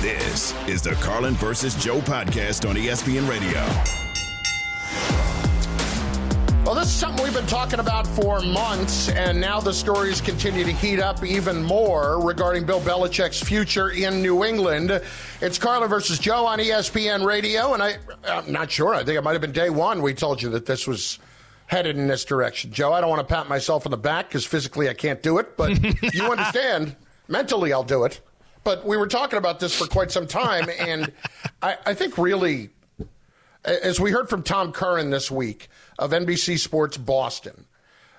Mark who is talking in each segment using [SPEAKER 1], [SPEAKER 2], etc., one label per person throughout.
[SPEAKER 1] This is the Carlin versus Joe podcast on ESPN Radio.
[SPEAKER 2] Well, this is something we've been talking about for months, and now the stories continue to heat up even more regarding Bill Belichick's future in New England. It's Carlin versus Joe on ESPN Radio, and I, I'm not sure. I think it might have been day one we told you that this was headed in this direction. Joe, I don't want to pat myself on the back because physically I can't do it, but you understand. Mentally, I'll do it. But we were talking about this for quite some time, and I, I think really, as we heard from Tom Curran this week of NBC Sports Boston,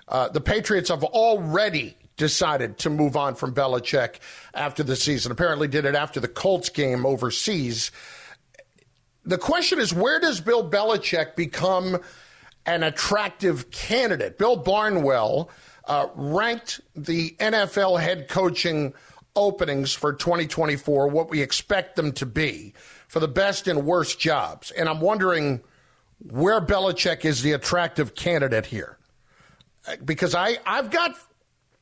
[SPEAKER 2] uh, the Patriots have already decided to move on from Belichick after the season. Apparently, did it after the Colts game overseas. The question is, where does Bill Belichick become an attractive candidate? Bill Barnwell uh, ranked the NFL head coaching openings for 2024, what we expect them to be for the best and worst jobs. And I'm wondering where Belichick is the attractive candidate here. Uh, because I, I've got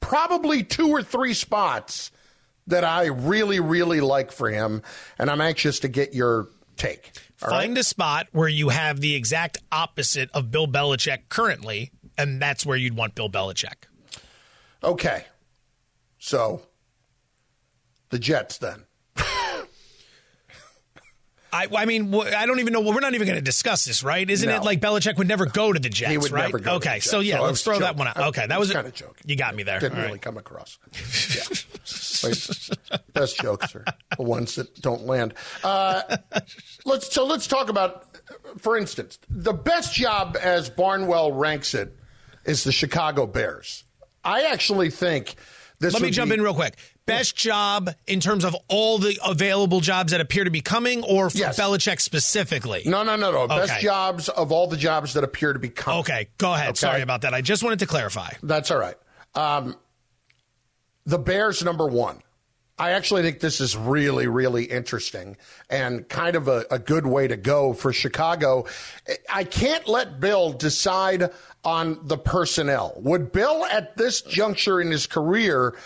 [SPEAKER 2] probably two or three spots that I really, really like for him, and I'm anxious to get your take.
[SPEAKER 3] Find right? a spot where you have the exact opposite of Bill Belichick currently, and that's where you'd want Bill Belichick.
[SPEAKER 2] Okay. So the Jets then.
[SPEAKER 3] I, I mean, I don't even know. We're not even going to discuss this, right? Isn't no. it like Belichick would never go to the Jets?
[SPEAKER 2] He would
[SPEAKER 3] right?
[SPEAKER 2] never go.
[SPEAKER 3] Okay, so yeah, so let's throw that one out. Okay, that was,
[SPEAKER 2] was kind of joking.
[SPEAKER 3] You got me there.
[SPEAKER 2] Didn't
[SPEAKER 3] All
[SPEAKER 2] really
[SPEAKER 3] right.
[SPEAKER 2] come across. Yeah. best jokes are the ones that don't land. Uh, let's so let's talk about, for instance, the best job as Barnwell ranks it is the Chicago Bears. I actually think this.
[SPEAKER 3] Let me jump
[SPEAKER 2] be,
[SPEAKER 3] in real quick best job in terms of all the available jobs that appear to be coming, or for yes. Belichick specifically?
[SPEAKER 2] No, no, no, no. Okay. Best jobs of all the jobs that appear to be coming.
[SPEAKER 3] Okay, go ahead. Okay? Sorry about that. I just wanted to clarify.
[SPEAKER 2] That's all right. Um, the Bears, number one. I actually think this is really, really interesting and kind of a, a, good way to go for Chicago. I can't let Bill decide on the personnel. Would Bill, at this juncture in his career,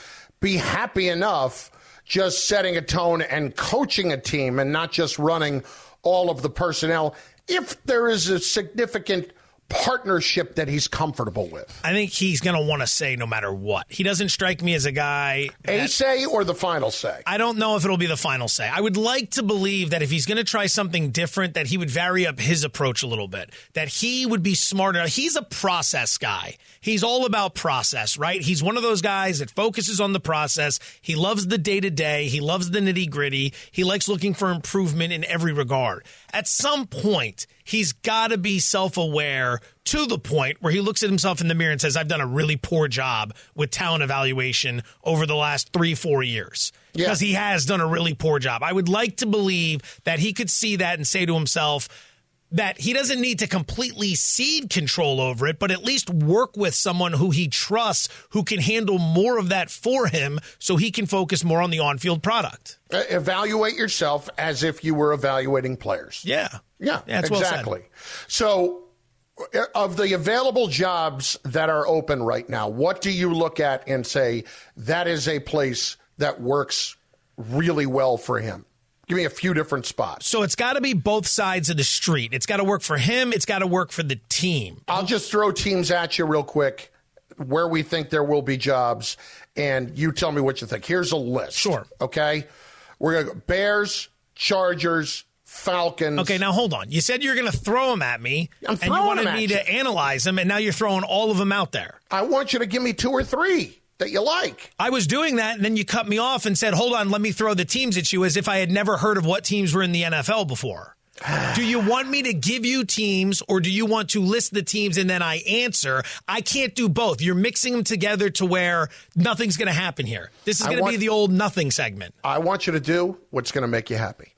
[SPEAKER 2] be happy enough just setting a tone and coaching a team and not just running all of the personnel if there is a significant partnership that he's comfortable with.
[SPEAKER 3] I think he's going to want to say no matter what. He doesn't strike me as a guy.
[SPEAKER 2] A say or the final say?
[SPEAKER 3] I don't know if it'll be the final say. I would like to believe that if he's going to try something different, that he would vary up his approach a little bit. That he would be smarter. He's a process guy. He's all about process, right? He's one of those guys that focuses on the process. He loves the day to day. He loves the nitty gritty. He likes looking for improvement in every regard. At some point, he's got to be self aware to the point where he looks at himself in the mirror and says, I've done a really poor job with talent evaluation over the last three, four years. Yeah. Because he has done a really poor job. I would like to believe that he could see that and say to himself, that he doesn't need to completely cede control over it, but at least work with someone who he trusts who can handle more of that for him so he can focus more on the on field product.
[SPEAKER 2] Evaluate yourself as if you were evaluating players.
[SPEAKER 3] Yeah.
[SPEAKER 2] Yeah, exactly. Well so, uh, of the available jobs that are open right now, what do you look at and say that is a place that works really well for him? Give me a few different spots.
[SPEAKER 3] So it's got to be both sides of the street. It's got to work for him. It's got to work for the team.
[SPEAKER 2] I'll just throw teams at you real quick where we think there will be jobs, and you tell me what you think. Here's a list.
[SPEAKER 3] Sure.
[SPEAKER 2] Okay. We're going to go Bears, Chargers, Falcons.
[SPEAKER 3] Okay, now hold on. You said you're going to throw them at me,
[SPEAKER 2] I'm
[SPEAKER 3] and you wanted me to analyze them, and now you're throwing all of them out there.
[SPEAKER 2] I want you to give me two or three that you like.
[SPEAKER 3] I was doing that, and then you cut me off and said, "Hold on, let me throw the teams at you," as if I had never heard of what teams were in the NFL before. do you want me to give you teams or do you want to list the teams and then I answer? I can't do both. You're mixing them together to where nothing's going to happen here. This is going to be the old nothing segment.
[SPEAKER 2] I want you to do what's going to make you happy.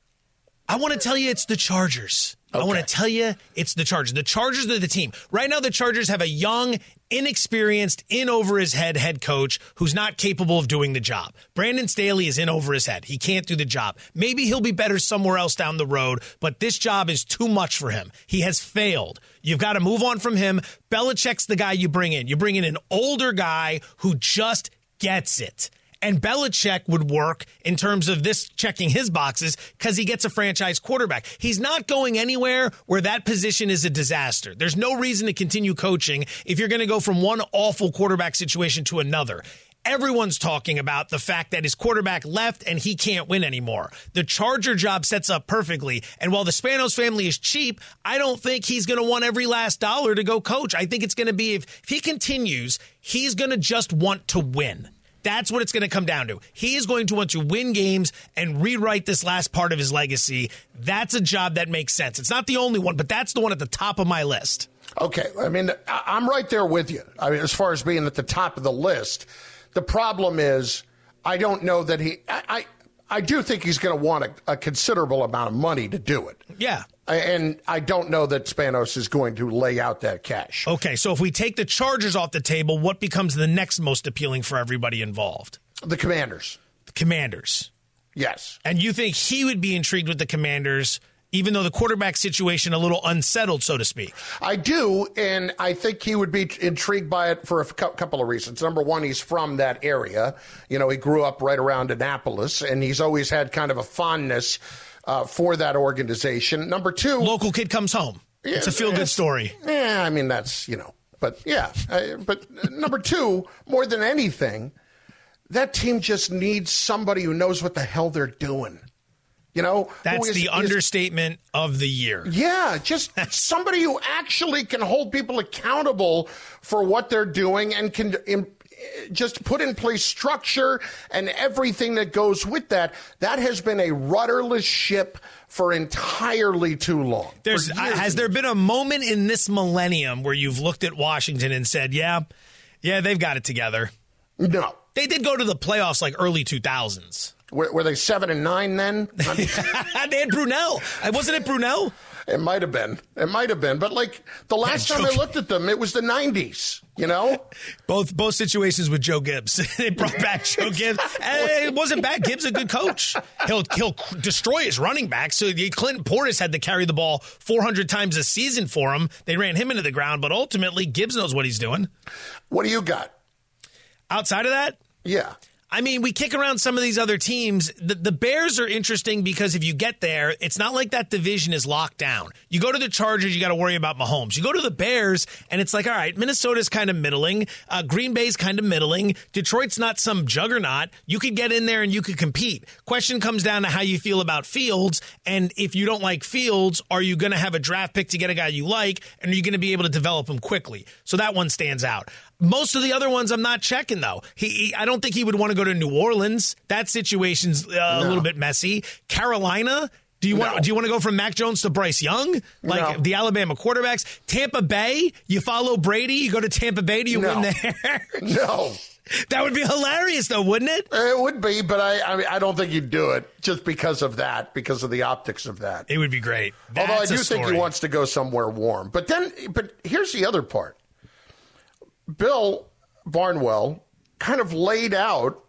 [SPEAKER 3] I want to tell you it's the Chargers. Okay. I want to tell you it's the Chargers. The Chargers are the team. Right now, the Chargers have a young, inexperienced, in over his head head coach who's not capable of doing the job. Brandon Staley is in over his head. He can't do the job. Maybe he'll be better somewhere else down the road, but this job is too much for him. He has failed. You've got to move on from him. Belichick's the guy you bring in. You bring in an older guy who just gets it. And Belichick would work in terms of this checking his boxes because he gets a franchise quarterback. He's not going anywhere where that position is a disaster. There's no reason to continue coaching if you're going to go from one awful quarterback situation to another. Everyone's talking about the fact that his quarterback left and he can't win anymore. The Charger job sets up perfectly. And while the Spanos family is cheap, I don't think he's going to want every last dollar to go coach. I think it's going to be if, if he continues, he's going to just want to win. That's what it's going to come down to. He is going to want to win games and rewrite this last part of his legacy. That's a job that makes sense. It's not the only one, but that's the one at the top of my list.
[SPEAKER 2] Okay. I mean, I'm right there with you. I mean, as far as being at the top of the list, the problem is I don't know that he. I, I, I do think he's going to want a, a, considerable amount of money to do it.
[SPEAKER 3] Yeah.
[SPEAKER 2] And I don't know that Spanos is going to lay out that cash.
[SPEAKER 3] Okay, so if we take the Chargers off the table, what becomes the next most appealing for everybody involved?
[SPEAKER 2] The Commanders.
[SPEAKER 3] The Commanders.
[SPEAKER 2] Yes.
[SPEAKER 3] And you think he would be intrigued with the Commanders even though the quarterback situation a little unsettled, so to speak.
[SPEAKER 2] I do, and I think he would be intrigued by it for a couple of reasons. Number one, he's from that area. You know, he grew up right around Annapolis, and he's always had kind of a fondness uh, for that organization. Number two,
[SPEAKER 3] local kid comes home. Yeah, it's a feel good story.
[SPEAKER 2] Yeah, I mean that's you know, but yeah, uh, but number two, more than anything, that team just needs somebody who knows what the hell they're doing. You know,
[SPEAKER 3] that's is, the understatement is, of the year.
[SPEAKER 2] Yeah, just somebody who actually can hold people accountable for what they're doing and can just put in place structure and everything that goes with that. That has been a rudderless ship for entirely too long.
[SPEAKER 3] There's uh, has there been a moment in this millennium where you've looked at Washington and said, "Yeah, yeah, they've got it together."
[SPEAKER 2] No,
[SPEAKER 3] they did go to the playoffs like early 2000s.
[SPEAKER 2] Were, were they seven and nine then? they
[SPEAKER 3] had Brunell. Uh, wasn't it Brunell?
[SPEAKER 2] It might have been. It might have been. But like the last time I looked at them, it was the '90s. You know,
[SPEAKER 3] both both situations with Joe Gibbs. they brought back Joe Gibbs. it wasn't bad. Gibbs a good coach. He'll he'll destroy his running back. So Clinton Portis had to carry the ball 400 times a season for him. They ran him into the ground, but ultimately Gibbs knows what he's doing.
[SPEAKER 2] What do you got?
[SPEAKER 3] Outside of that,
[SPEAKER 2] yeah.
[SPEAKER 3] I mean, we kick around some of these other teams. The, the, Bears are interesting because if you get there, it's not like that division is locked down. You go to the Chargers, you got to worry about Mahomes. You go to the Bears, and it's like, all right, Minnesota's kind of middling. Uh, Green Bay's kind of middling. Detroit's not some juggernaut. You could get in there and you could compete. Question comes down to how you feel about Fields. And if you don't like Fields, are you going to have a draft pick to get a guy you like? And are you going to be able to develop him quickly? So that one stands out. Most of the other ones I'm not checking though. He, he I don't think he would want to go to New Orleans. That situation's uh, no. a little bit messy. Carolina, do you want do you want to go from Mac Jones to Bryce Young, like no. the Alabama quarterbacks? Tampa Bay, you follow Brady, you go to Tampa Bay, do you no. win there?
[SPEAKER 2] no.
[SPEAKER 3] That would be hilarious, though, wouldn't it?
[SPEAKER 2] It would be, but I, I, mean, I don't think he'd do it just because of that, because of the optics of that.
[SPEAKER 3] It would be great.
[SPEAKER 2] That's Although I do think he wants to go somewhere warm. But then, but here's the other part. Bill Barnwell kind of laid out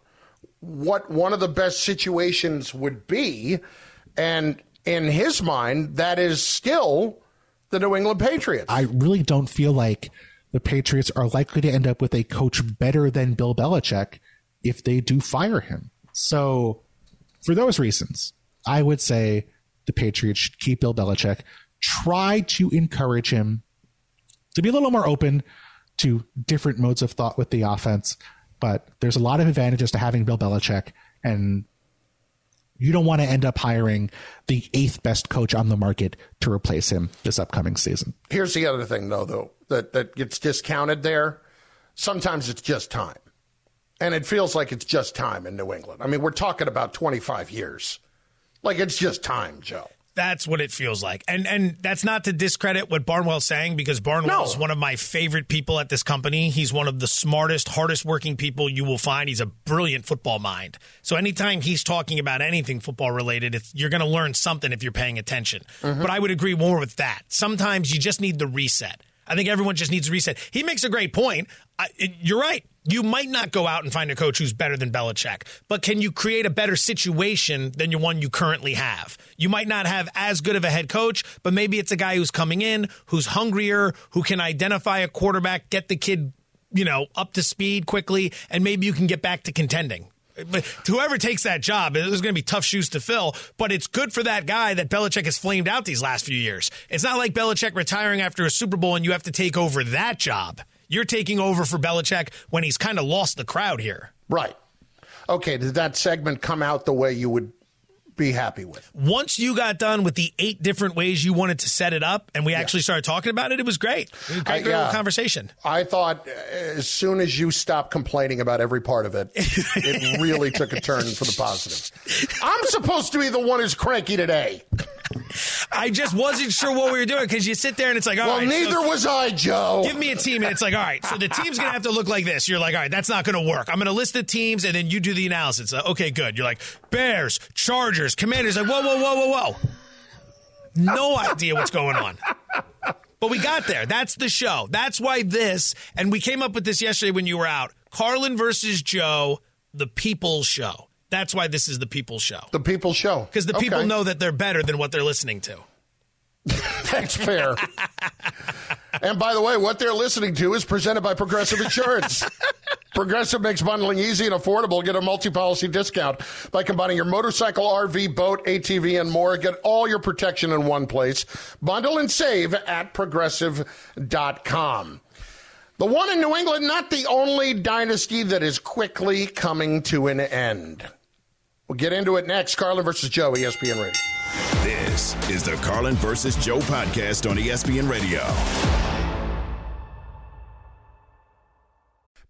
[SPEAKER 2] what one of the best situations would be. And in his mind, that is still the New England Patriots.
[SPEAKER 4] I really don't feel like the Patriots are likely to end up with a coach better than Bill Belichick if they do fire him. So, for those reasons, I would say the Patriots should keep Bill Belichick, try to encourage him to be a little more open to different modes of thought with the offense. But there's a lot of advantages to having Bill Belichick, and you don't want to end up hiring the eighth best coach on the market to replace him this upcoming season.
[SPEAKER 2] Here's the other thing, though, though that that gets discounted there. Sometimes it's just time, and it feels like it's just time in New England. I mean, we're talking about 25 years. Like it's just time, Joe.
[SPEAKER 3] That's what it feels like. And and that's not to discredit what Barnwell's saying because Barnwell is
[SPEAKER 2] No.
[SPEAKER 3] one of my favorite people at this company. He's one of the smartest, hardest working people you will find. He's a brilliant football mind. So anytime he's talking about anything football related, it's, you're going to learn something if you're paying attention. Mm-hmm. But I would agree more with that. Sometimes you just need the reset. I think everyone just needs a reset. He makes a great point. I, you're right. You might not go out and find a coach who's better than Belichick, but can you create a better situation than the one you currently have? You might not have as good of a head coach, but maybe it's a guy who's coming in, who's hungrier, who can identify a quarterback, get the kid, you know, up to speed quickly, and maybe you can get back to contending. But whoever takes that job, there's going to be tough shoes to fill. But it's good for that guy that Belichick has flamed out these last few years. It's not like Belichick retiring after a Super Bowl and you have to take over that job. You're taking over for Belichick when he's kind of lost the crowd here.
[SPEAKER 2] Right. Okay, did that segment come out the way you would be happy with?
[SPEAKER 3] Once you got done with the eight different ways you wanted to set it up, and we actually started talking about it, it was great. It was great,
[SPEAKER 2] I- yeah.
[SPEAKER 3] conversation.
[SPEAKER 2] I thought uh, as soon as you stopped complaining about every part of it, it really took a turn for the positive. I'm supposed to be the one who's cranky today.
[SPEAKER 3] I just wasn't sure what we were doing because you sit there and it's like, all
[SPEAKER 2] Well,
[SPEAKER 3] right, so
[SPEAKER 2] neither was I, Joe.
[SPEAKER 3] give me a team and it's like all right so the team's gonna have to look like this. You're like all right that's not gonna work. I'm gonna list the teams and then you do the analysis. Uh, okay good. You're like bears chargers commanders like whoa whoa whoa whoa whoa. No idea what's going on. But we got there. That's the show. That's why this and we came up with this yesterday when you were out. Carlin versus joe the people's show that's why this is the people's show
[SPEAKER 2] the people show.
[SPEAKER 3] because the people know that they're better than what they're listening to
[SPEAKER 2] That's fair. and by the way, what they're listening to is presented by Progressive Insurance. Progressive makes bundling easy and affordable. Get a multi policy discount by combining your motorcycle, RV, boat, ATV, and more. Get all your protection in one place. Bundle and save at progressive.com. The one in New England, not the only dynasty that is quickly coming to an end. We'll get into it next. Carlin versus Joe, ESPN Radio.
[SPEAKER 1] This is the Carlin versus Joe podcast on ESPN Radio.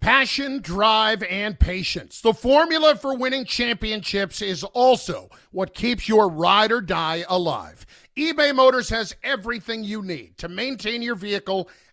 [SPEAKER 2] Passion, drive, and patience. The formula for winning championships is also what keeps your ride or die alive. eBay Motors has everything you need to maintain your vehicle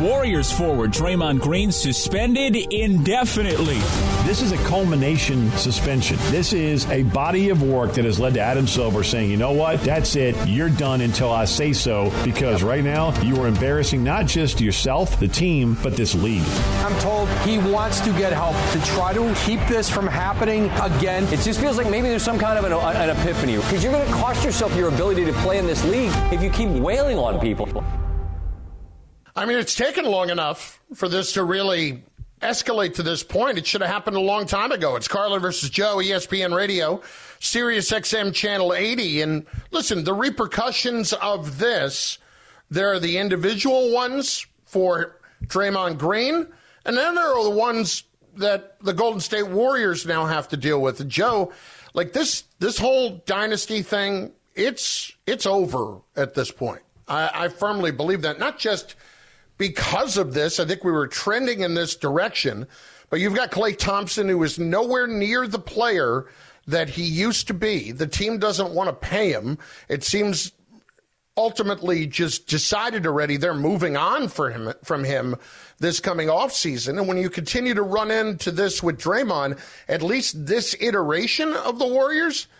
[SPEAKER 5] Warriors forward Draymond Green suspended indefinitely.
[SPEAKER 6] This is a culmination suspension. This is a body of work that has led to Adam Silver saying, you know what, that's it. You're done until I say so because right now you are embarrassing not just yourself, the team, but this league.
[SPEAKER 7] I'm told he wants to get help to try to keep this from happening again. It just feels like maybe there's some kind of an, an epiphany because you're going to cost yourself your ability to play in this league if you keep wailing on people.
[SPEAKER 2] I mean, it's taken long enough for this to really escalate to this point. It should have happened a long time ago. It's Carlin versus Joe, ESPN Radio, Sirius XM Channel 80. And listen, the repercussions of this, there are the individual ones for Draymond Green, and then there are the ones that the Golden State Warriors now have to deal with. And Joe, like this, this whole dynasty thing, it's it's over at this point. I, I firmly believe that. Not just because of this. I think we were trending in this direction. But you've got Klay Thompson, who is nowhere near the player that he used to be. The team doesn't want to pay him. It seems ultimately just decided already they're moving on for him from him this coming off season. And when you continue to run into this with Draymond, at least this iteration of the Warriors –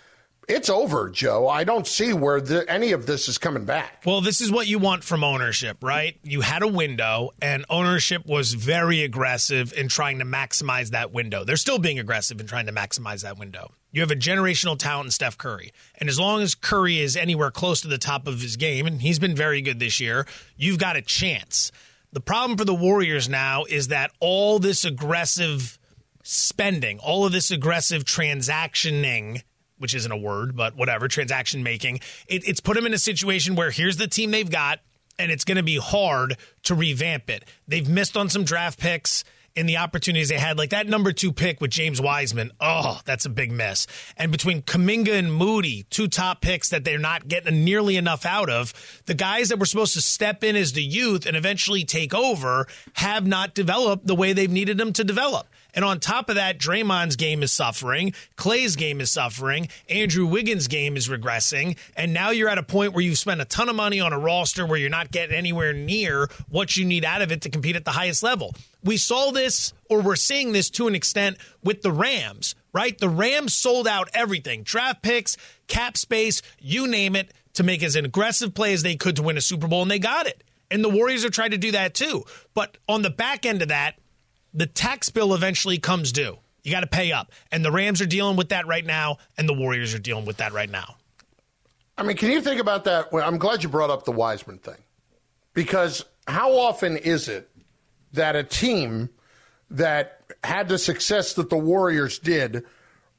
[SPEAKER 2] it's over, Joe. I don't see where the, any of this is coming back.
[SPEAKER 3] Well, this is what you want from ownership, right? You had a window, and ownership was very aggressive in trying to maximize that window. They're still being aggressive in trying to maximize that window. You have a generational talent in Steph Curry. And as long as Curry is anywhere close to the top of his game, and he's been very good this year, you've got a chance. The problem for the Warriors now is that all this aggressive spending, all of this aggressive transactioning which isn't a word, but whatever, transaction making. It, it's put them in a situation where here's the team they've got, and it's going to be hard to revamp it. They've missed on some draft picks in the opportunities they had, like that number two pick with James Wiseman. Oh, that's a big miss. And between Kuminga and Moody, two top picks that they're not getting nearly enough out of, the guys that were supposed to step in as the youth and eventually take over have not developed the way they've needed them to develop. And on top of that, Draymond's game is suffering. Klay's game is suffering. Andrew Wiggins' game is regressing. And now you're at a point where you've spent a ton of money on a roster where you're not getting anywhere near what you need out of it to compete at the highest level. We saw this, or we're seeing this to an extent with the Rams, right? The Rams sold out everything draft picks, cap space, you name it, to make as an aggressive play as they could to win a Super Bowl, and they got it. And the Warriors are trying to do that too. But on the back end of that, the tax bill eventually comes due. You got to pay up. And the Rams are dealing with that right now, and the Warriors are dealing with that right now.
[SPEAKER 2] I mean, can you think about that? Well, I'm glad you brought up the Wiseman thing because how often is it that a team that had the success that the Warriors did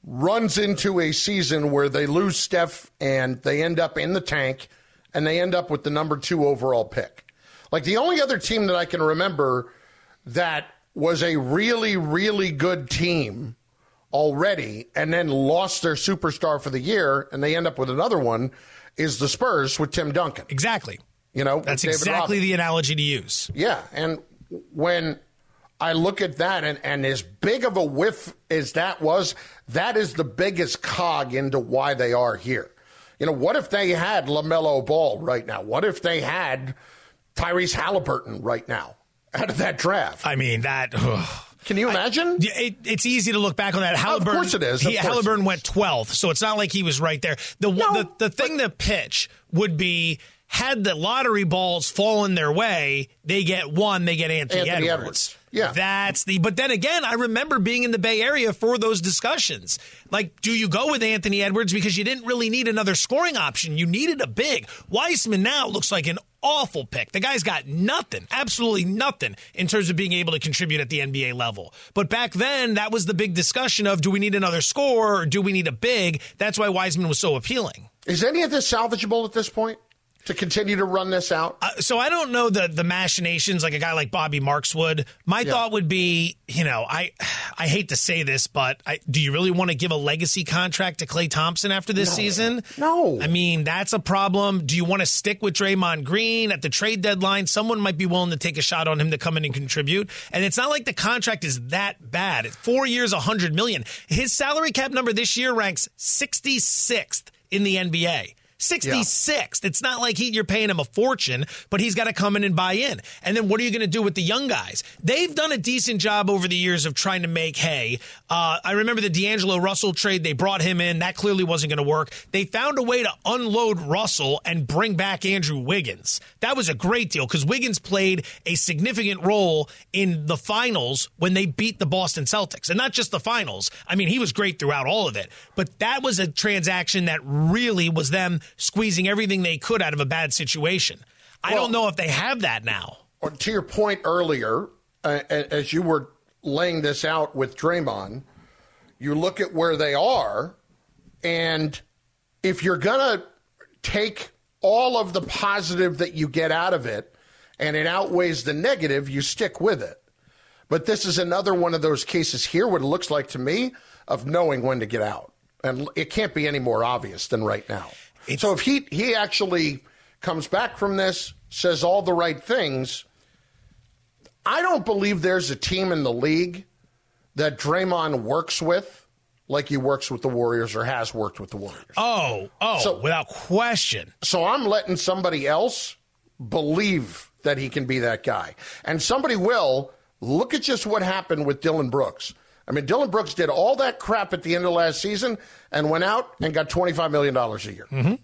[SPEAKER 2] runs into a season where they lose Steph and they end up in the tank and they end up with the number two overall pick? Like the only other team that I can remember that was a really, really good team already and then lost their superstar for the year and they end up with another one is the Spurs with Tim Duncan.
[SPEAKER 3] Exactly.
[SPEAKER 2] You know,
[SPEAKER 3] that's exactly the analogy to use.
[SPEAKER 2] Yeah. And when I look at that and, and as big of a whiff as that was, that is the biggest cog into why they are here. You know, what if they had LaMelo Ball right now? What if they had Tyrese Halliburton right now? Out of that draft.
[SPEAKER 3] I mean, that. Ugh.
[SPEAKER 2] Can you imagine?
[SPEAKER 3] I, it, it's easy to look back on that. Halliburton,
[SPEAKER 2] of course it is. He,
[SPEAKER 3] Halliburton went 12th, so it's not like he was right there. The no, the, the thing but, the pitch would be had the lottery balls fallen their way, they get one, they get Anthony,
[SPEAKER 2] Anthony
[SPEAKER 3] Edwards.
[SPEAKER 2] Edwards. Yeah.
[SPEAKER 3] That's the but then again, I remember being in the Bay Area for those discussions. Like, do you go with Anthony Edwards because you didn't really need another scoring option? You needed a big. Wiseman now looks like an awful pick. The guy's got nothing, absolutely nothing in terms of being able to contribute at the NBA level. But back then, that was the big discussion of do we need another score or do we need a big? That's why Wiseman was so appealing.
[SPEAKER 2] Is any of this salvageable at this point? To continue to run this out?
[SPEAKER 3] Uh, so I don't know the the machinations like a guy like Bobby Marks would. My yeah. thought would be, you know, I I hate to say this, but I, do you really want to give a legacy contract to Klay Thompson after this
[SPEAKER 2] no.
[SPEAKER 3] season?
[SPEAKER 2] No.
[SPEAKER 3] I mean, that's a problem. Do you want to stick with Draymond Green at the trade deadline? Someone might be willing to take a shot on him to come in and contribute. And it's not like the contract is that bad. Four years, a hundred million. His salary cap number this year ranks 66th in the NBA. 66th. Yeah. It's not like he, you're paying him a fortune, but he's got to come in and buy in. And then what are you going to do with the young guys? They've done a decent job over the years of trying to make hay. Uh, I remember the D'Angelo Russell trade. They brought him in. That clearly wasn't going to work. They found a way to unload Russell and bring back Andrew Wiggins. That was a great deal because Wiggins played a significant role in the finals when they beat the Boston Celtics. And not just the finals. I mean, he was great throughout all of it. But that was a transaction that really was them squeezing everything they could out of a bad situation. I don't know if they have that now.
[SPEAKER 2] To your point earlier, uh, as you were laying this out with Draymond, you look at where they are, and if you're going to take all of the positive that you get out of it and it outweighs the negative, you stick with it. But this is another one of those cases here, what it looks like to me, of knowing when to get out. And it can't be any more obvious than right now. It's, so if he he actually comes back from this, says all the right things, I don't believe there's a team in the league that Draymond works with like he works with the Warriors or has worked with the Warriors.
[SPEAKER 3] Oh, oh, so, without question.
[SPEAKER 2] So I'm letting somebody else believe that he can be that guy. And somebody will look at just what happened with Dillon Brooks. I mean, Dillon Brooks did all that crap at the end of last season and went out and got $25 million a year.
[SPEAKER 3] Mm-hmm.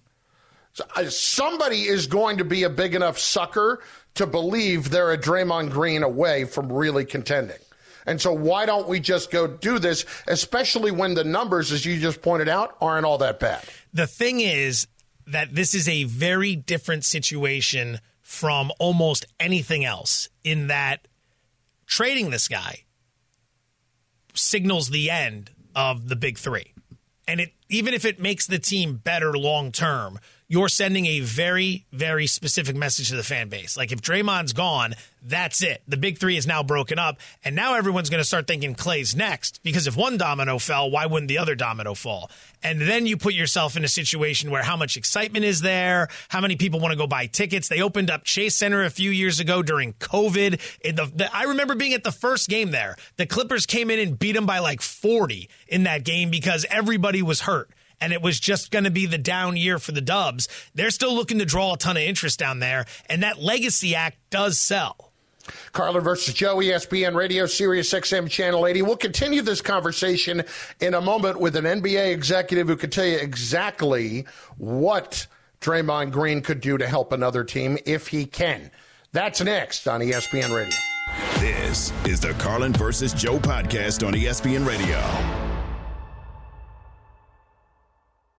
[SPEAKER 2] So, uh, somebody is going to be a big enough sucker to believe they're a Draymond Green away from really contending. And so, why don't we just go do this, especially when the numbers, as you just pointed out, aren't all that bad?
[SPEAKER 3] The thing is that this is a very different situation from almost anything else in that trading this guy signals the end of the big three. And it even if it makes the team better long term, you're sending a very, very specific message to the fan base. Like if Draymond's gone, that's it. The big three is now broken up, and now everyone's going to start thinking Klay's next because if one domino fell, why wouldn't the other domino fall? And then you put yourself in a situation where how much excitement is there? How many people want to go buy tickets? They opened up Chase Center a few years ago during COVID. The, the, I remember being at the first game there. The Clippers came in and beat them by like 40 in that game because everybody was hurt and it was just going to be the down year for the Dubs. They're still looking to draw a ton of interest down there, and that legacy act does sell.
[SPEAKER 2] Carlin versus Joe, ESPN Radio, Sirius XM Channel 80. We'll continue this conversation in a moment with an NBA executive who can tell you exactly what Draymond Green could do to help another team if he can. That's next on ESPN Radio.
[SPEAKER 1] This is the Carlin versus Joe podcast on ESPN Radio.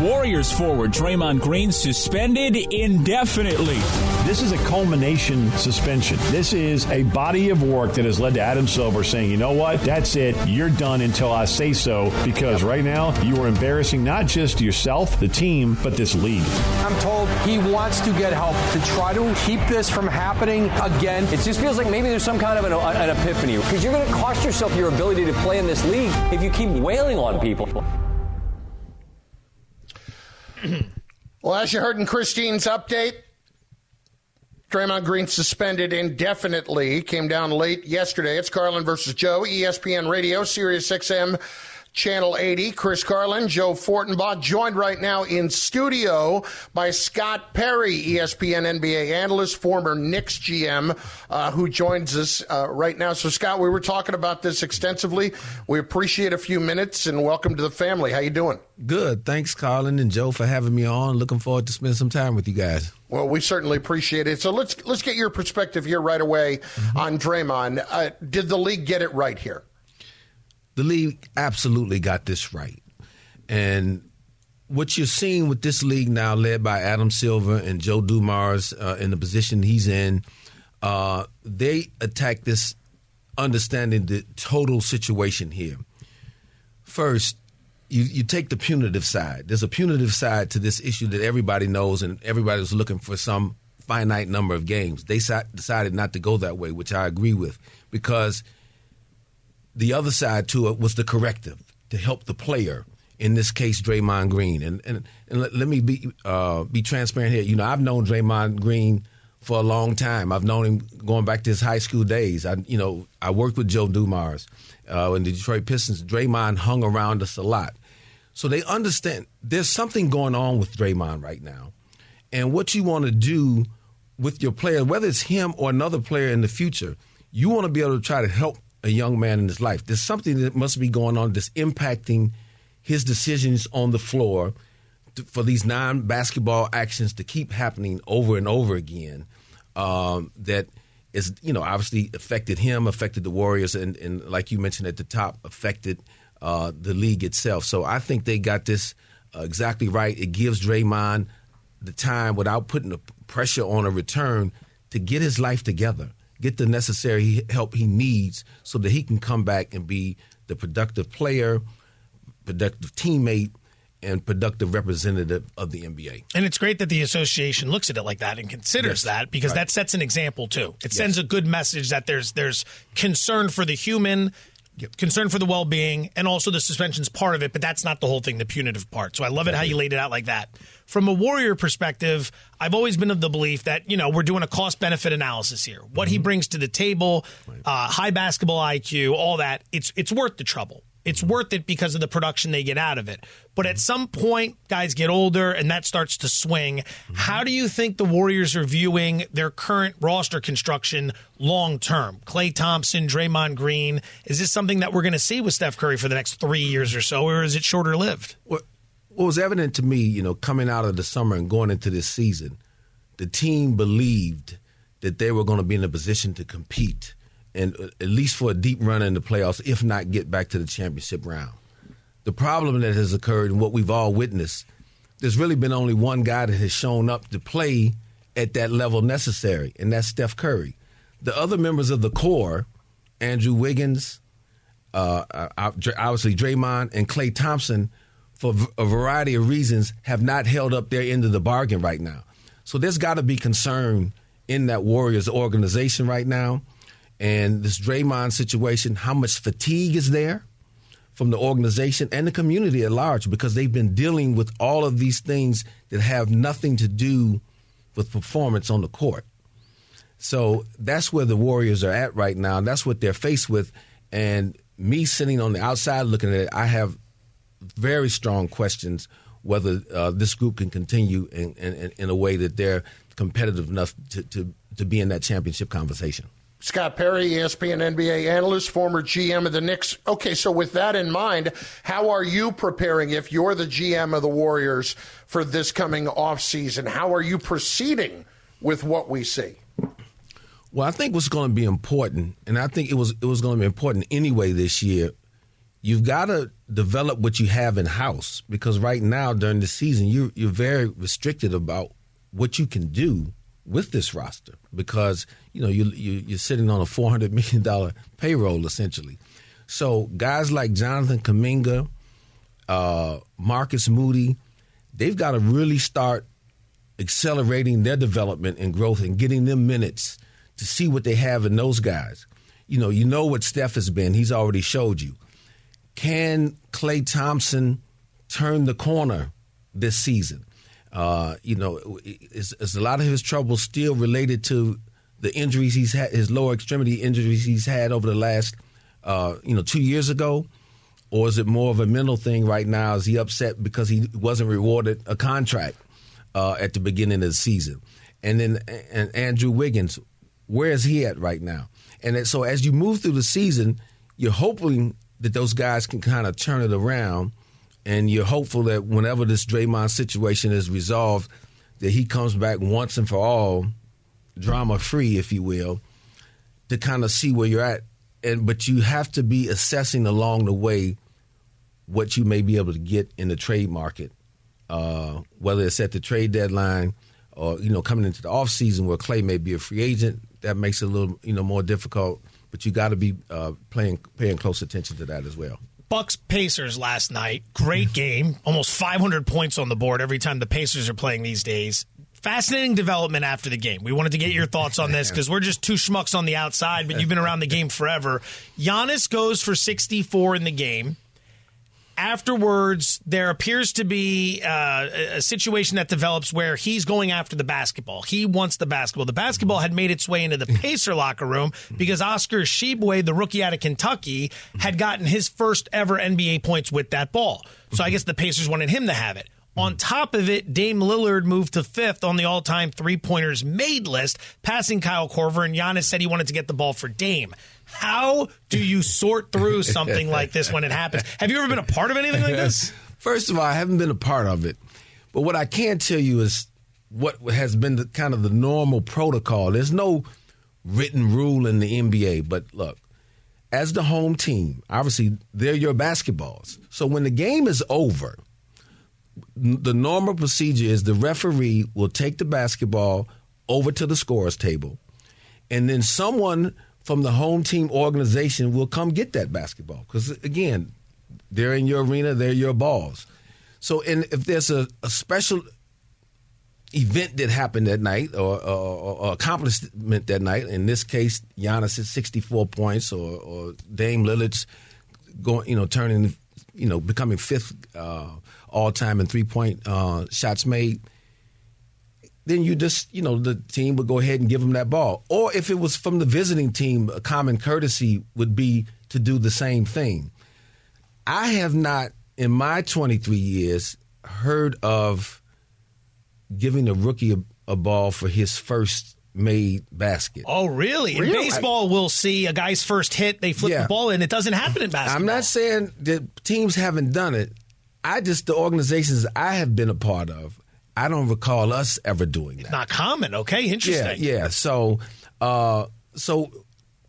[SPEAKER 5] Warriors forward Draymond Green suspended indefinitely.
[SPEAKER 6] This is a culmination suspension. This is a body of work that has led to Adam Silver saying, you know what, that's it. You're done until I say so because right now you are embarrassing not just yourself, the team, but this league.
[SPEAKER 7] I'm told he wants to get help to try to keep this from happening again. It just feels like maybe there's some kind of an, an epiphany because you're going to cost yourself your ability to play in this league if you keep wailing on people.
[SPEAKER 2] well, as you heard in Christine's update, Draymond Green suspended indefinitely. Came down late yesterday. It's Carlin versus Joe, ESPN Radio, Sirius XM Channel 80. Chris Carlin, Joe Fortenbaugh, joined right now in studio by Scott Perry, ESPN NBA analyst, former Knicks GM, uh, who joins us uh, right now. So, Scott, we were talking about this extensively. We appreciate a few minutes and welcome to the family. How you doing?
[SPEAKER 8] Good. Thanks, Carlin and Joe, for having me on. Looking forward to spend some time with you guys.
[SPEAKER 2] Well, we certainly appreciate it. So let's let's get your perspective here right away mm-hmm. on Draymond. Uh, did the league get it right here?
[SPEAKER 8] The league absolutely got this right. And what you're seeing with this league now, led by Adam Silver and Joe Dumars uh, in the position he's in, uh, they attack this understanding the total situation here. First, you, you take the punitive side. There's a punitive side to this issue that everybody knows, and everybody's looking for some finite number of games. They decided not to go that way, which I agree with, because – the other side to it was the corrective to help the player. In this case, Draymond Green, and and, and let, let me be uh, be transparent here. You know, I've known Draymond Green for a long time. I've known him going back to his high school days. I, you know, I worked with Joe Dumars uh, in the Detroit Pistons. Draymond hung around us a lot, so they understand there's something going on with Draymond right now, And what you want to do with your player, whether it's him or another player in the future, you want to be able to try to help a young man in his life. There's something that must be going on that's impacting his decisions on the floor to, for these non basketball actions to keep happening over and over again. Um, that is, you know, obviously affected him, affected the Warriors, and, and like you mentioned at the top, affected uh, the league itself. So I think they got this uh, exactly right. It gives Draymond the time without putting the pressure on a return to get his life together, get the necessary help he needs so that he can come back and be the productive player, productive teammate, and productive representative of the NBA.
[SPEAKER 3] And it's great that the association looks at it like that and considers
[SPEAKER 8] Yes.
[SPEAKER 3] that because
[SPEAKER 8] Right.
[SPEAKER 3] that sets an example too. It
[SPEAKER 8] Yes.
[SPEAKER 3] sends a good message that there's there's concern for the human, concern for the well-being, and also the suspension's part of it, but that's not the whole thing, the punitive part. So I love it how you laid it out like that. From a warrior perspective, I've always been of the belief that, you know, we're doing a cost-benefit analysis here. What he brings to the table, uh, high basketball IQ, all that, it's it's worth the trouble. It's worth it because of the production they get out of it. But at some point, guys get older and that starts to swing. How do you think the Warriors are viewing their current roster construction long term? Klay Thompson, Draymond Green. Is this something that we're going to see with Steph Curry for the next three years or so, or is it shorter lived?
[SPEAKER 8] What, what was evident to me, you know, coming out of the summer and going into this season, the team believed that they were going to be in a position to compete and uh, at least for a deep run in the playoffs, if not get back to the championship round. The problem that has occurred and what we've all witnessed, there's really been only one guy that has shown up to play at that level necessary, and that's Steph Curry. The other members of the core, Andrew Wiggins, uh, uh, obviously Draymond and Klay Thompson, for a variety of reasons, have not held up their end of the bargain right now. So there's got to be concern in that Warriors organization right now. And this Draymond situation, how much fatigue is there from the organization and the community at large because they've been dealing with all of these things that have nothing to do with performance on the court. So that's where the Warriors are at right now. That's what they're faced with. And me sitting on the outside looking at it, I have very strong questions whether uh, this group can continue in, in, in a way that they're competitive enough to, to, to be in that championship conversation.
[SPEAKER 2] Scott Perry, ESPN NBA analyst, former GM of the Knicks. Okay, so with that in mind, how are you preparing if you're the GM of the Warriors for this coming offseason? How are you proceeding with what we see?
[SPEAKER 8] Well, I think what's going to be important, and I think it was it was going to be important anyway this year. You've got to develop what you have in house because right now during the season you you're very restricted about what you can do with this roster because you know you, you you're sitting on a four hundred million dollar payroll essentially. So guys like Jonathan Kuminga, uh, Marcus Moody, they've got to really start accelerating their development and growth and getting them minutes to see what they have in those guys. You know, you know what Steph has been. He's already showed you. Can Klay Thompson turn the corner this season? Uh, you know, is, is a lot of his trouble still related to the injuries he's had, his lower extremity injuries he's had over the last, uh, you know, two years ago? Or is it more of a mental thing right now? Is he upset because he wasn't rewarded a contract uh, at the beginning of the season? And then and Andrew Wiggins, where is he at right now? And so as you move through the season, you're hoping that those guys can kind of turn it around, and you're hopeful that whenever this Draymond situation is resolved, that he comes back once and for all, drama free, if you will, to kind of see where you're at. And but you have to be assessing along the way what you may be able to get in the trade market, uh, whether it's at the trade deadline or you know coming into the off season where Klay may be a free agent. That makes it a little you know more difficult. But you got to be uh, playing paying close attention to that as well.
[SPEAKER 3] Bucks Pacers last night. Great game. Almost 500 points on the board every time the Pacers are playing these days. Fascinating development after the game. We wanted to get your thoughts on this because we're just two schmucks on the outside, but you've been around the game forever. Giannis goes for 64 in the game. Afterwards, there appears to be uh, a situation that develops where he's going after the basketball. He wants the basketball. The basketball had made its way into the Pacer locker room because Oscar Tshiebwe, the rookie out of Kentucky, had gotten his first ever NBA points with that ball. So I guess the Pacers wanted him to have it. On top of it, Dame Lillard moved to fifth on the all time three pointers made list, passing Kyle Korver, and Giannis said he wanted to get the ball for Dame. How do you sort through something like this when it happens? Have you ever been a part of anything like this?
[SPEAKER 8] First of all, I haven't been a part of it. But what I can tell you is what has been the kind of the normal protocol. There's no written rule in the NBA, but look, as the home team, obviously they're your basketballs. So when the game is over, the normal procedure is the referee will take the basketball over to the scorer's table, and then someone from the home team organization will come get that basketball. Because again, they're in your arena, they're your balls. So, and if there's a, a special event that happened that night or, or, or, accomplishment that night, in this case, Giannis' 64 points or, or Dame Lillard's going, you know, turning, you know, becoming fifth uh, all time in three point uh, shots made. Then you just, you know, the team would go ahead and give them that ball. Or if it was from the visiting team, a common courtesy would be to do the same thing. I have not, in my 23 years, heard of giving a rookie a, a ball for his first made basket.
[SPEAKER 3] Oh, really? In
[SPEAKER 8] Really?
[SPEAKER 3] baseball, we'll see a guy's first hit, they flip
[SPEAKER 8] Yeah.
[SPEAKER 3] the ball in. It doesn't happen in basketball.
[SPEAKER 8] I'm not saying that teams haven't done it. I just the organizations I have been a part of. I don't recall us ever doing that.
[SPEAKER 3] Not common. Okay, interesting.
[SPEAKER 8] Yeah, yeah. So, uh, so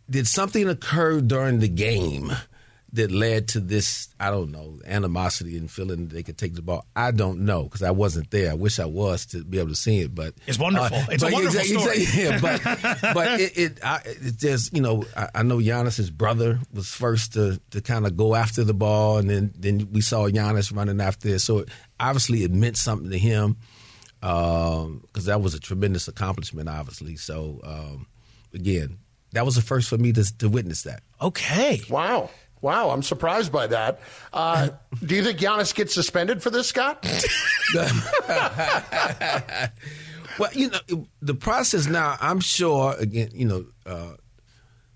[SPEAKER 8] did something occur during the game that led to this? I don't know animosity and feeling that they could take the ball. I don't know because I wasn't there. I wish I was to be able to see it, but
[SPEAKER 3] It's wonderful. It's a
[SPEAKER 8] but
[SPEAKER 3] wonderful
[SPEAKER 8] exactly-
[SPEAKER 3] story.
[SPEAKER 8] exactly, Yeah, but but it, it, I, it just you know I, I know Giannis's brother was first to to kind of go after the ball, and then then we saw Giannis running after it. So obviously it meant something to him because that was a tremendous accomplishment, obviously. So um, again, that was the first for me to to witness that.
[SPEAKER 3] Okay.
[SPEAKER 2] Wow. Wow, I'm surprised by that. Uh, do you think Giannis gets suspended for this, Scott?
[SPEAKER 8] Well, you know, the process now, I'm sure, again, you know, uh,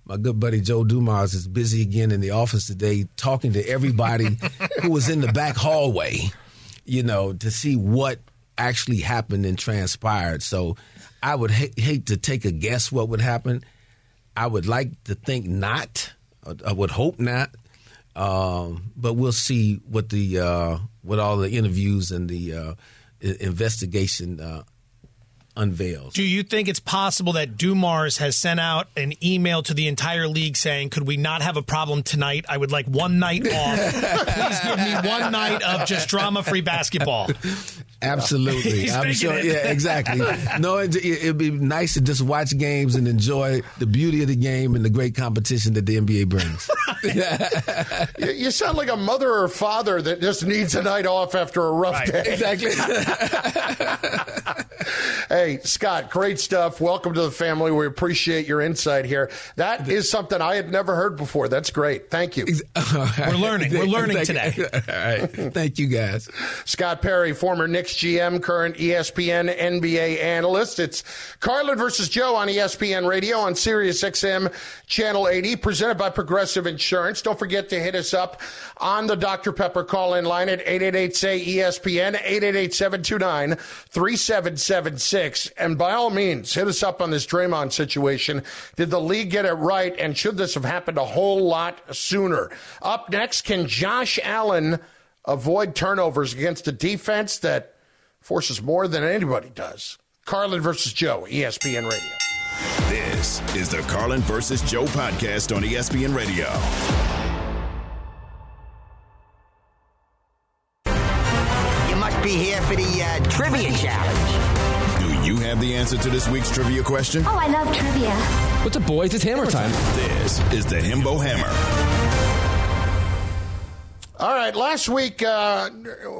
[SPEAKER 8] my good buddy Joe Dumars is busy again in the office today talking to everybody who was in the back hallway, you know, to see what actually happened and transpired. So I would ha- hate to take a guess what would happen. I would like to think not. I would hope not. Um, but we'll see what the uh, what all the interviews and the uh, investigation uh, unveils.
[SPEAKER 3] Do you think it's possible that Dumars has sent out an email to the entire league saying, "Could we not have a problem tonight? I would like one night off. Please give me one night of just drama-free basketball."
[SPEAKER 8] Absolutely,
[SPEAKER 3] He's
[SPEAKER 8] I'm sure.
[SPEAKER 3] it.
[SPEAKER 8] Yeah, exactly. No, it, it'd be nice to just watch games and enjoy the beauty of the game and the great competition that the NBA brings.
[SPEAKER 2] you, you sound like a mother or father that just needs a night off after a rough
[SPEAKER 3] Right.
[SPEAKER 2] day.
[SPEAKER 8] exactly.
[SPEAKER 2] Hey, Scott, great stuff. Welcome to the family. We appreciate your insight here. That is something I had never heard before. That's great. Thank you.
[SPEAKER 3] We're learning. We're learning
[SPEAKER 8] Thank
[SPEAKER 3] today.
[SPEAKER 8] All right. Thank you, guys.
[SPEAKER 2] Scott Perry, former Knicks GM, current ESPN NBA analyst. It's Carlin versus Joe on ESPN Radio on Sirius XM Channel 80, presented by Progressive Insurance. Don't forget to hit us up on the Dr. Pepper call in line at 888 say ESPN, 888 729 3776. And by all means, hit us up on this Draymond situation. Did the league get it right? And should this have happened a whole lot sooner? Up next, can Josh Allen avoid turnovers against a defense that forces more than anybody does. Carlin versus Joe, ESPN Radio.
[SPEAKER 1] This is the Carlin versus Joe podcast on ESPN Radio.
[SPEAKER 9] You must be here for the uh, trivia challenge.
[SPEAKER 1] Do you have the answer to this week's trivia question?
[SPEAKER 10] Oh, I love trivia.
[SPEAKER 11] What's up, boys? It's hammer time.
[SPEAKER 1] This is the Himbo Hammer.
[SPEAKER 2] All right, last week uh,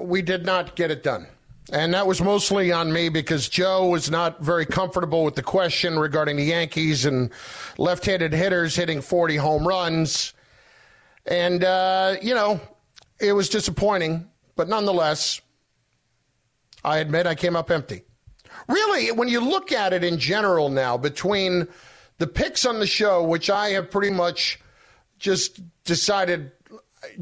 [SPEAKER 2] we did not get it done. And that was mostly on me because Joe was not very comfortable with the question regarding the Yankees and left handed hitters hitting 40 home runs. And, uh, you know, it was disappointing, but nonetheless, I admit I came up empty. Really, when you look at it in general now, between the picks on the show, which I have pretty much just decided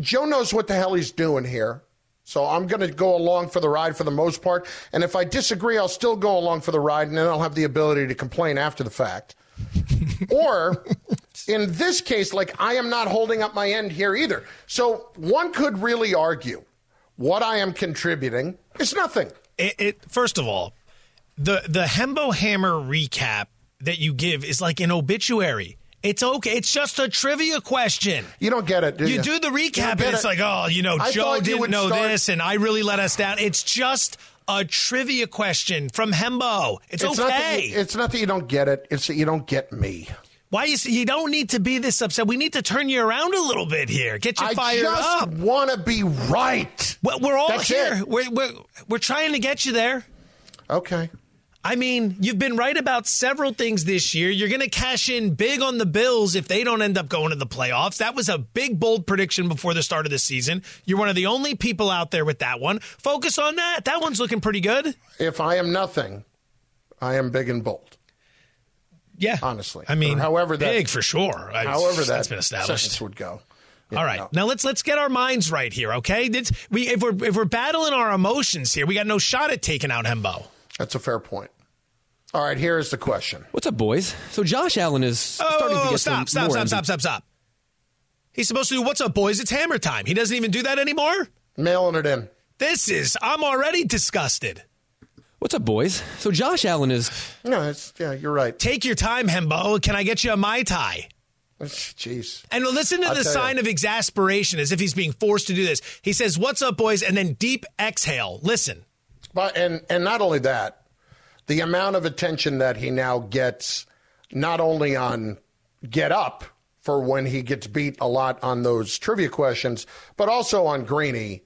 [SPEAKER 2] Joe knows what the hell he's doing here. So I'm going to go along for the ride for the most part. And if I disagree, I'll still go along for the ride, and then I'll have the ability to complain after the fact. or in this case, like I am not holding up my end here either. So one could really argue what I am contributing is nothing.
[SPEAKER 3] It, it first of all, the the Hembo Hammer recap that you give is like an obituary. It's okay. It's just a trivia question.
[SPEAKER 2] You don't get it. Do
[SPEAKER 3] you,
[SPEAKER 2] you?
[SPEAKER 3] do the recap, and it's
[SPEAKER 2] it.
[SPEAKER 3] like, oh, you know,
[SPEAKER 2] I
[SPEAKER 3] Joe didn't know
[SPEAKER 2] start-
[SPEAKER 3] this, and I really let us down. It's just a trivia question from Hembo. It's,
[SPEAKER 2] Not that
[SPEAKER 3] okay.
[SPEAKER 2] you, it's not that you don't get it. It's that you don't get me.
[SPEAKER 3] Why you you don't need to be this upset? We need to turn you around a little bit here. Get you
[SPEAKER 2] I
[SPEAKER 3] fired up.
[SPEAKER 2] I just want to be right.
[SPEAKER 3] Well, we're all
[SPEAKER 2] That's
[SPEAKER 3] here.
[SPEAKER 2] it.
[SPEAKER 3] We're, we're we're trying to get you there.
[SPEAKER 2] Okay.
[SPEAKER 3] I mean, you've been right about several things this year. You're going to cash in big on the Bills if they don't end up going to the playoffs. That was a big, bold prediction before the start of the season. You're one of the only people out there with that one. Focus on that. That one's looking pretty good.
[SPEAKER 2] If I am nothing, I am big and bold.
[SPEAKER 3] Yeah.
[SPEAKER 2] Honestly.
[SPEAKER 3] I mean,
[SPEAKER 2] Or however that,
[SPEAKER 3] big for sure.
[SPEAKER 2] However that
[SPEAKER 3] that's been established.
[SPEAKER 2] would go.
[SPEAKER 3] All right, now let's let's get our minds right here, okay? It's, we if we're if we're battling our emotions here, we got no shot at taking out Hembo.
[SPEAKER 2] That's a fair point. All right, here is the question.
[SPEAKER 11] What's up, boys? So Josh Allen is starting to
[SPEAKER 3] Oh,
[SPEAKER 11] get
[SPEAKER 3] stop,
[SPEAKER 11] some
[SPEAKER 3] stop,
[SPEAKER 11] more
[SPEAKER 3] stop, stop, stop, stop. He's supposed to do what's up, boys? It's hammer time. He doesn't even do that anymore.
[SPEAKER 2] Mailing it in.
[SPEAKER 3] This is. I'm already disgusted.
[SPEAKER 11] What's up, boys? So Josh Allen is
[SPEAKER 2] No, it's yeah, you're right.
[SPEAKER 3] Take your time, Hembo. Can I get you a mai tai?
[SPEAKER 2] Jeez.
[SPEAKER 3] And listen to
[SPEAKER 2] I'll
[SPEAKER 3] the sign
[SPEAKER 2] you.
[SPEAKER 3] of exasperation as if he's being forced to do this. He says, "What's up, boys?" and then deep exhale. Listen.
[SPEAKER 2] But and and not only that, the amount of attention that he now gets, not only on Get Up for when he gets beat a lot on those trivia questions, but also on Greeny,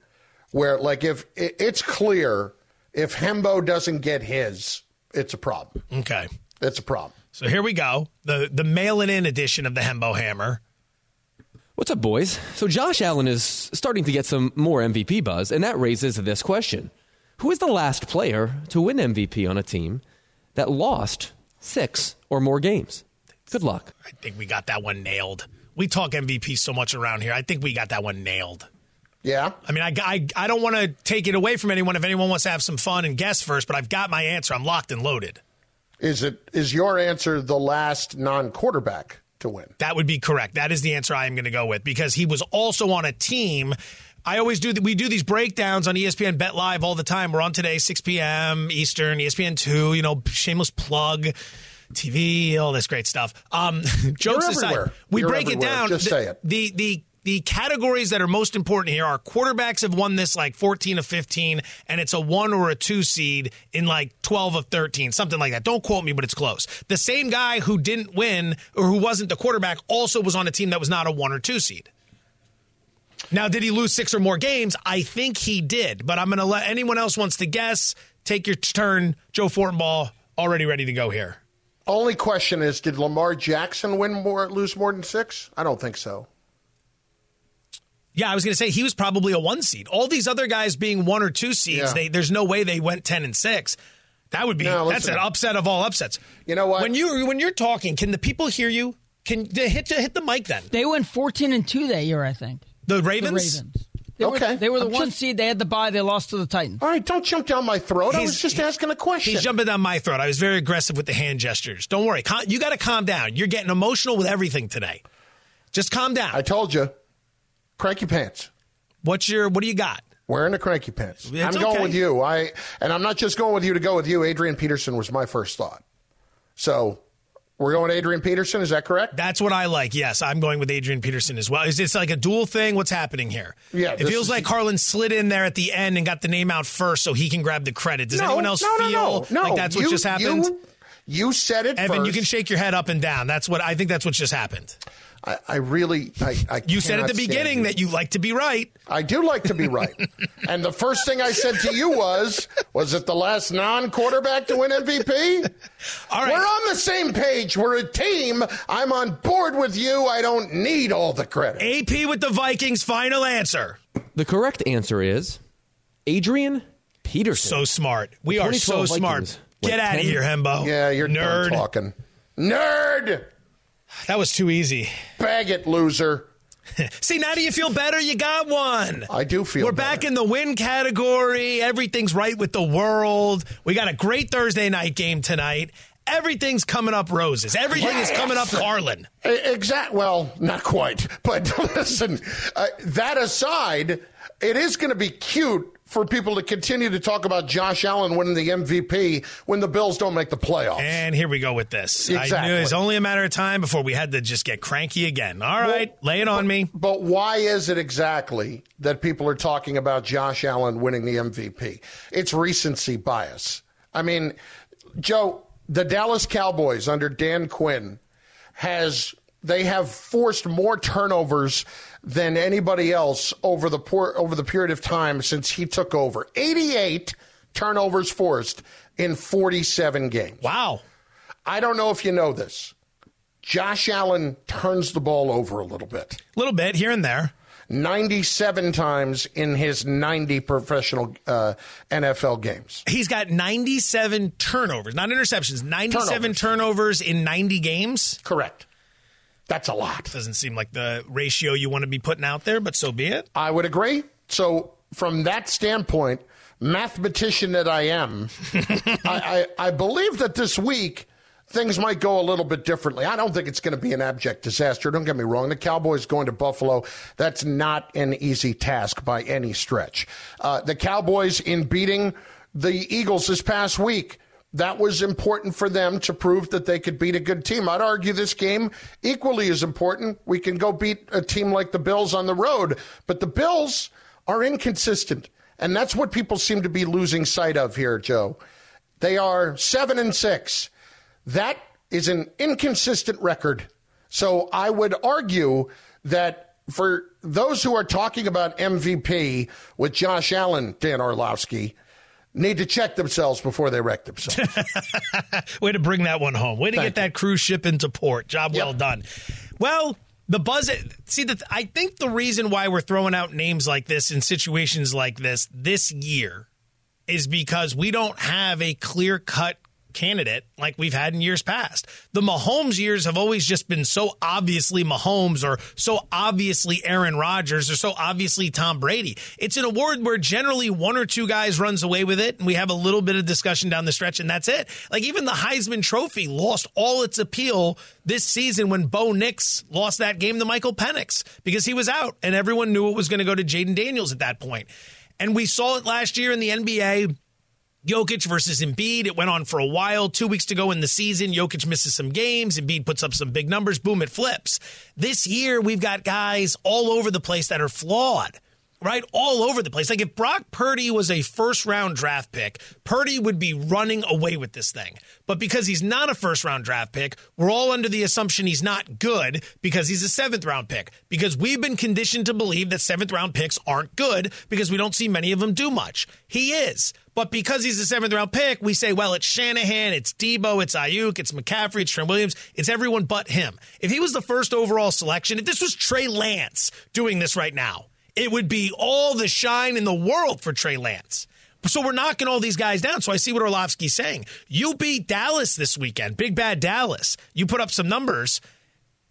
[SPEAKER 2] where like if it, it's clear if Hembo doesn't get his, it's a problem.
[SPEAKER 3] Okay.
[SPEAKER 2] It's a problem.
[SPEAKER 3] So here we go. The the mail-in in edition of the Hembo Hammer.
[SPEAKER 11] What's up, boys? So Josh Allen is starting to get some more MVP buzz, and that raises this question: Who is the last player to win MVP on a team that lost six or more games? Good luck.
[SPEAKER 3] I think we got that one nailed. We talk MVP so much around here. I think we got that one nailed.
[SPEAKER 2] Yeah.
[SPEAKER 3] I mean, I, I, I don't want to take it away from anyone if anyone wants to have some fun and guess first, but I've got my answer. I'm locked and loaded.
[SPEAKER 2] Is it is your answer the last non-quarterback to win?
[SPEAKER 3] That would be correct. That is the answer I am going to go with because he was also on a team. I always do. We do these breakdowns on ESPN Bet Live all the time. We're on today, 6 p.m. Eastern, ESPN two. You know, shameless plug. TV, all this great stuff. Um, jokes
[SPEAKER 2] You're
[SPEAKER 3] aside,
[SPEAKER 2] everywhere.
[SPEAKER 3] we
[SPEAKER 2] You're
[SPEAKER 3] break it down.
[SPEAKER 2] Just
[SPEAKER 3] the,
[SPEAKER 2] say it.
[SPEAKER 3] The the the categories that are most important here are quarterbacks have won this like 14 of 15, and it's a one or a two seed in like 12 of 13, something like that. Don't quote me, but it's close. The same guy who didn't win or who wasn't the quarterback also was on a team that was not a one or two seed. Now, did he lose six or more games? I think he did, but I'm going to let anyone else wants to guess. Take your turn. Joe Fortenbaugh, already ready to go here.
[SPEAKER 2] Only question is, did Lamar Jackson win more, lose more than six? I don't think so.
[SPEAKER 3] Yeah, I was going to say he was probably a one seed. All these other guys being one or two seeds,
[SPEAKER 2] Yeah.
[SPEAKER 3] they, there's no way they went ten and six. That would be
[SPEAKER 2] No,
[SPEAKER 3] that's
[SPEAKER 2] listen.
[SPEAKER 3] an upset of all upsets.
[SPEAKER 2] You know what?
[SPEAKER 3] When you when you're talking, can the people hear you? Can they hit to hit the mic then?
[SPEAKER 10] They went 14 and 2 that year, I think.
[SPEAKER 3] The
[SPEAKER 10] The
[SPEAKER 3] Ravens.
[SPEAKER 10] Ravens. They
[SPEAKER 2] Okay.
[SPEAKER 10] Were, they were the
[SPEAKER 2] I'm
[SPEAKER 10] one
[SPEAKER 2] just-
[SPEAKER 10] seed. They had the bye. They lost to the Titans.
[SPEAKER 2] All right, don't jump down my throat. I was just asking a question.
[SPEAKER 3] He's jumping down my throat. I was very aggressive with the hand gestures. Don't worry. Cal- You got to calm down. You're getting emotional with everything today. Just calm down.
[SPEAKER 2] I told you, cranky pants.
[SPEAKER 3] What's your what do you got?
[SPEAKER 2] Wearing the cranky pants.
[SPEAKER 3] It's
[SPEAKER 2] I'm going with you. I and I'm not just going with you to go with you. Adrian Peterson was my first thought. So we're going Adrian Peterson. Is that correct?
[SPEAKER 3] That's what I like. Yes, I'm going with Adrian Peterson as well. Is this like a dual thing? What's happening here?
[SPEAKER 2] Yeah,
[SPEAKER 3] it feels
[SPEAKER 2] is-
[SPEAKER 3] like Carlin slid in there at the end and got the name out first, so he can grab the credit. Does
[SPEAKER 2] No,
[SPEAKER 3] anyone else
[SPEAKER 2] no, no,
[SPEAKER 3] feel like that's what
[SPEAKER 2] You-
[SPEAKER 3] just happened?
[SPEAKER 2] You, you said it
[SPEAKER 3] Evan,
[SPEAKER 2] first.
[SPEAKER 3] you can shake your head up and down. That's what I think. That's what just happened.
[SPEAKER 2] I, I really, I, I
[SPEAKER 3] You said at the beginning
[SPEAKER 2] you.
[SPEAKER 3] that you like to be right.
[SPEAKER 2] I do like to be right. and the first thing I said to you was, was it the last non-quarterback to win MVP?
[SPEAKER 3] All right.
[SPEAKER 2] We're on the same page. We're a team. I'm on board with you. I don't need all the credit.
[SPEAKER 3] AP with the Vikings. Final answer.
[SPEAKER 11] The correct answer is Adrian Peterson.
[SPEAKER 3] So smart. We are so
[SPEAKER 11] 2012
[SPEAKER 3] smart.
[SPEAKER 11] Vikings
[SPEAKER 3] Get out of here, Hembo.
[SPEAKER 2] Yeah, you're
[SPEAKER 3] nerd.
[SPEAKER 2] done talking. Nerd!
[SPEAKER 3] That was too easy.
[SPEAKER 2] Bag it, loser.
[SPEAKER 3] See, now do you feel better? You got one.
[SPEAKER 2] I do feel
[SPEAKER 3] We're back in the win category. Everything's right with the world. We got a great Thursday night game tonight. Everything's coming up roses. Everything is coming up Carlin.
[SPEAKER 2] Exact. Well, not quite. But listen, uh, that aside, it is going to be cute for people to continue to talk about Josh Allen winning the MVP when the Bills don't make the playoffs.
[SPEAKER 3] And here we go with this. I
[SPEAKER 2] Exactly.
[SPEAKER 3] knew it was only a matter of time before we had to just get cranky again. All right, lay it on me.
[SPEAKER 2] But why is it exactly that people are talking about Josh Allen winning the MVP? It's recency bias. I mean, Joe, the Dallas Cowboys under Dan Quinn has they have forced more turnovers than anybody else over the por- over the period of time since he took over. 88 turnovers forced in 47 games.
[SPEAKER 3] Wow.
[SPEAKER 2] I don't know if you know this. Josh Allen turns the ball over a little bit.
[SPEAKER 3] A little bit here and there.
[SPEAKER 2] 97 times in his 90 professional uh, NFL games.
[SPEAKER 3] He's got 97 turnovers, not interceptions, 97 turnovers, in 90 games.
[SPEAKER 2] Correct. That's a lot.
[SPEAKER 3] Doesn't seem like the ratio you want to be putting out there, but so be it.
[SPEAKER 2] I would agree. So, from that standpoint, mathematician that I am, I, I, I believe that this week things might go a little bit differently. I don't think it's going to be an abject disaster. Don't get me wrong. The Cowboys going to Buffalo, that's not an easy task by any stretch. Uh, the Cowboys, in beating the Eagles this past week, that was important for them to prove that they could beat a good team. I'd argue this game equally as important. We can go beat a team like the Bills on the road, but the Bills are inconsistent. And that's what people seem to be losing sight of here, Joe. They are seven and six. That is an inconsistent record. So I would argue that for those who are talking about MVP with Josh Allen, Dan Orlovsky, need to check themselves before they wreck themselves.
[SPEAKER 3] Way to bring that one home. Way to
[SPEAKER 2] Thank
[SPEAKER 3] get that cruise ship into port. Job well done. Well, the buzz. See, the, I think the reason why we're throwing out names like this in situations like this this year is because we don't have a clear cut candidate like we've had in years past. The Mahomes years have always just been so obviously Mahomes or so obviously Aaron Rodgers or so obviously Tom Brady. It's an award where generally one or two guys runs away with it and we have a little bit of discussion down the stretch and that's it. Like even the Heisman trophy lost all its appeal this season when Bo Nix lost that game to Michael Penix because he was out and everyone knew it was going to go to Jayden Daniels at that point. And we saw it last year in the NBA. Jokic versus Embiid. It went on for a while. Two weeks to go in the season. Jokic misses some games. Embiid puts up some big numbers. Boom, it flips. This year, we've got guys all over the place that are flawed. Right? All over the place. Like if Brock Purdy was a first round draft pick, Purdy would be running away with this thing. But because he's not a first round draft pick, we're all under the assumption he's not good because he's a seventh round pick. Because we've been conditioned to believe that seventh round picks aren't good because we don't see many of them do much. He is. But because he's a seventh round pick, we say, well, it's Shanahan, it's Deebo, it's Aiyuk, it's McCaffrey, it's Trent Williams, it's everyone but him. If he was the first overall selection, if this was Trey Lance doing this right now, it would be all the shine in the world for Trey Lance. So we're knocking all these guys down. So I see what Orlovsky's saying. You beat Dallas this weekend, big bad Dallas. You put up some numbers.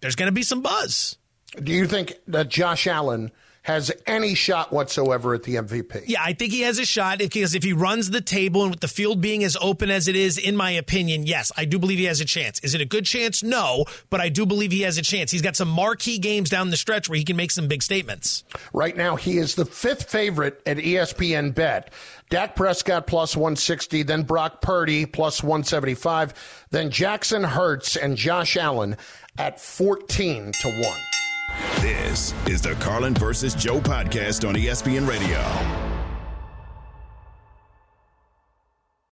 [SPEAKER 3] There's going to be some buzz.
[SPEAKER 2] Do you think that Josh Allen has any shot whatsoever at the MVP?
[SPEAKER 3] Yeah, I think he has a shot because if he runs the table and with the field being as open as it is, in my opinion, yes, I do believe he has a chance. Is it a good chance? No, but I do believe he has a chance. He's got some marquee games down the stretch where he can make some big statements.
[SPEAKER 2] Right now, he is the fifth favorite at ESPN Bet. Dak Prescott plus 160, then Brock Purdy plus 175, then Jalen Hurts and Josh Allen at 14 to 1.
[SPEAKER 1] This is the Carlin versus Joe podcast on ESPN Radio.